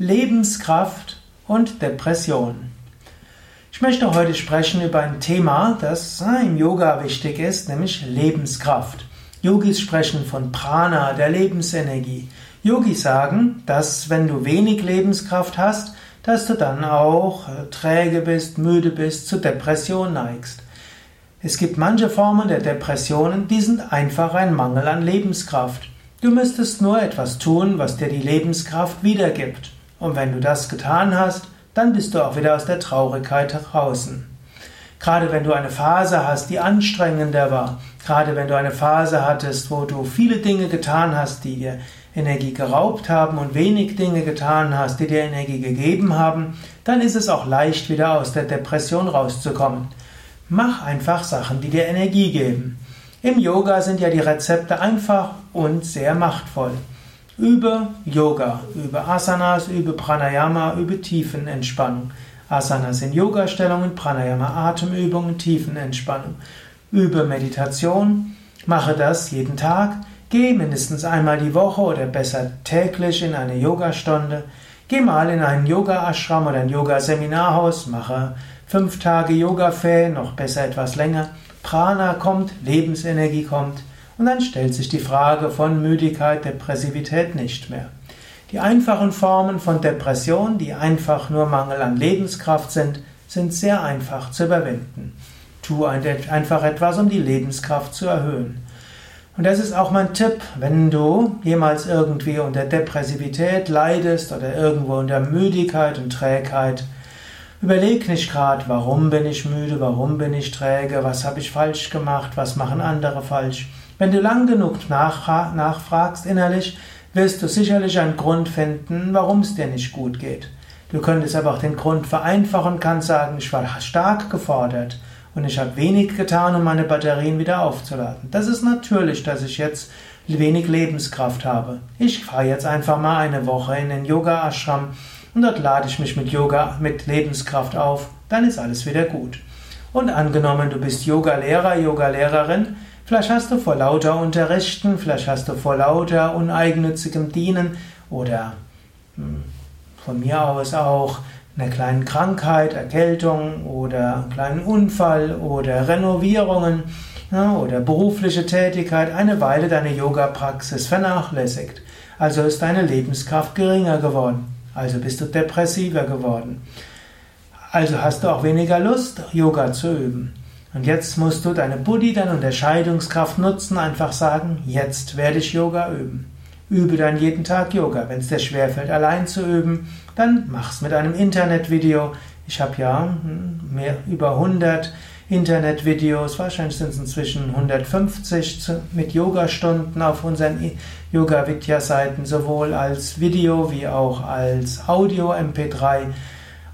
Lebenskraft und Depression. Ich möchte heute sprechen über ein Thema, das äh, im Yoga wichtig ist, nämlich Lebenskraft. Yogis sprechen von Prana, der Lebensenergie. Yogis sagen, dass wenn du wenig Lebenskraft hast, dass du dann auch äh, träge bist, müde bist, zu Depression neigst. Es gibt manche Formen der Depressionen, die sind einfach ein Mangel an Lebenskraft. Du müsstest nur etwas tun, was dir die Lebenskraft wiedergibt. Und wenn du das getan hast, dann bist du auch wieder aus der Traurigkeit draußen. Gerade wenn du eine Phase hast, die anstrengender war, gerade wenn du eine Phase hattest, wo du viele Dinge getan hast, die dir Energie geraubt haben und wenig Dinge getan hast, die dir Energie gegeben haben, dann ist es auch leicht, wieder aus der Depression rauszukommen. Mach einfach Sachen, die dir Energie geben. Im Yoga sind ja die Rezepte einfach und sehr machtvoll. Übe Yoga, übe Asanas, übe Pranayama, übe Tiefenentspannung. Asanas sind Yoga-Stellungen, Pranayama Atemübungen, Tiefenentspannung. Übe Meditation, mache das jeden Tag, geh mindestens einmal die Woche oder besser täglich in eine Yogastunde. Geh mal in einen Yoga-Ashram oder ein Yoga-Seminarhaus, mache fünf Tage Yoga-Fä, noch besser etwas länger. Prana kommt, Lebensenergie kommt. Und dann stellt sich die Frage von Müdigkeit, Depressivität nicht mehr. Die einfachen Formen von Depression, die einfach nur Mangel an Lebenskraft sind, sind sehr einfach zu überwinden. Tu einfach etwas, um die Lebenskraft zu erhöhen. Und das ist auch mein Tipp, wenn du jemals irgendwie unter Depressivität leidest oder irgendwo unter Müdigkeit und Trägheit, überleg nicht gerade, warum bin ich müde, warum bin ich träge, was habe ich falsch gemacht, was machen andere falsch. Wenn du lang genug nachfragst innerlich, wirst du sicherlich einen Grund finden, warum es dir nicht gut geht. Du könntest aber auch den Grund vereinfachen und kannst sagen, ich war stark gefordert und ich habe wenig getan, um meine Batterien wieder aufzuladen. Das ist natürlich, dass ich jetzt wenig Lebenskraft habe. Ich fahre jetzt einfach mal eine Woche in den Yoga Ashram und dort lade ich mich mit Yoga, mit Lebenskraft auf, dann ist alles wieder gut. Und angenommen, du bist Yoga-Lehrer, Yoga-Lehrerin, Vielleicht hast du vor lauter Unterrichten, vielleicht hast du vor lauter uneigennützigem Dienen oder hm, von mir aus auch einer kleinen Krankheit, Erkältung oder einen kleinen Unfall oder Renovierungen ja, oder berufliche Tätigkeit eine Weile deine Yoga-Praxis vernachlässigt. Also ist deine Lebenskraft geringer geworden. Also bist du depressiver geworden. Also hast du auch weniger Lust, Yoga zu üben. Und jetzt musst du deine Buddhi, deine Unterscheidungskraft nutzen, einfach sagen, jetzt werde ich Yoga üben. Übe dann jeden Tag Yoga. Wenn es dir schwerfällt, allein zu üben, dann mach's mit einem Internetvideo. Ich habe ja hm, mehr über 100 Internetvideos, wahrscheinlich sind es inzwischen 150 mit Yogastunden auf unseren Yoga Vidya Seiten, sowohl als Video wie auch als Audio MP3.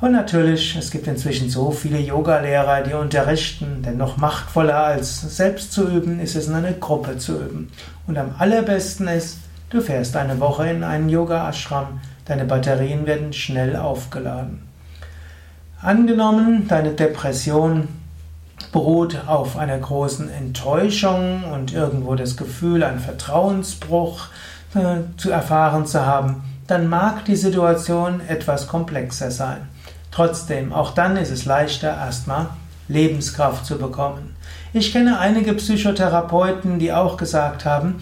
Und natürlich, es gibt inzwischen so viele Yoga-Lehrer, die unterrichten, denn noch machtvoller als selbst zu üben, ist es in einer Gruppe zu üben. Und am allerbesten ist, du fährst eine Woche in einen Yoga-Ashram, deine Batterien werden schnell aufgeladen. Angenommen, deine Depression beruht auf einer großen Enttäuschung und irgendwo das Gefühl, einen Vertrauensbruch äh, zu erfahren zu haben, dann mag die Situation etwas komplexer sein. Trotzdem, auch dann ist es leichter, erstmal Lebenskraft zu bekommen. Ich kenne einige Psychotherapeuten, die auch gesagt haben,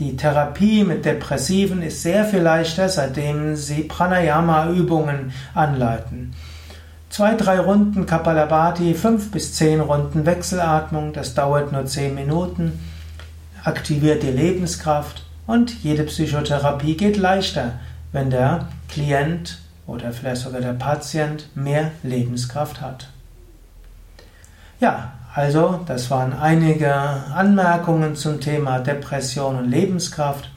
die Therapie mit Depressiven ist sehr viel leichter, seitdem sie Pranayama-Übungen anleiten. Zwei, drei Runden Kapalabhati, fünf bis zehn Runden Wechselatmung, das dauert nur zehn Minuten, aktiviert die Lebenskraft und jede Psychotherapie geht leichter, wenn der Klient oder vielleicht sogar der Patient mehr Lebenskraft hat. Ja, also das waren einige Anmerkungen zum Thema Depression und Lebenskraft.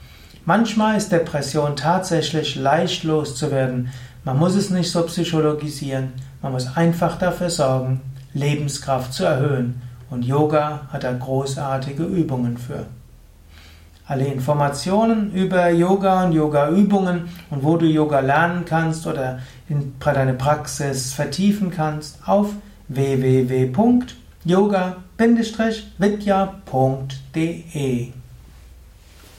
Manchmal ist Depression tatsächlich leicht loszuwerden. Man muss es nicht so psychologisieren. Man muss einfach dafür sorgen, Lebenskraft zu erhöhen. Und Yoga hat da großartige Übungen für. Alle Informationen über Yoga und Yoga-Übungen und wo du Yoga lernen kannst oder in deine Praxis vertiefen kannst auf www.yoga-vidya.de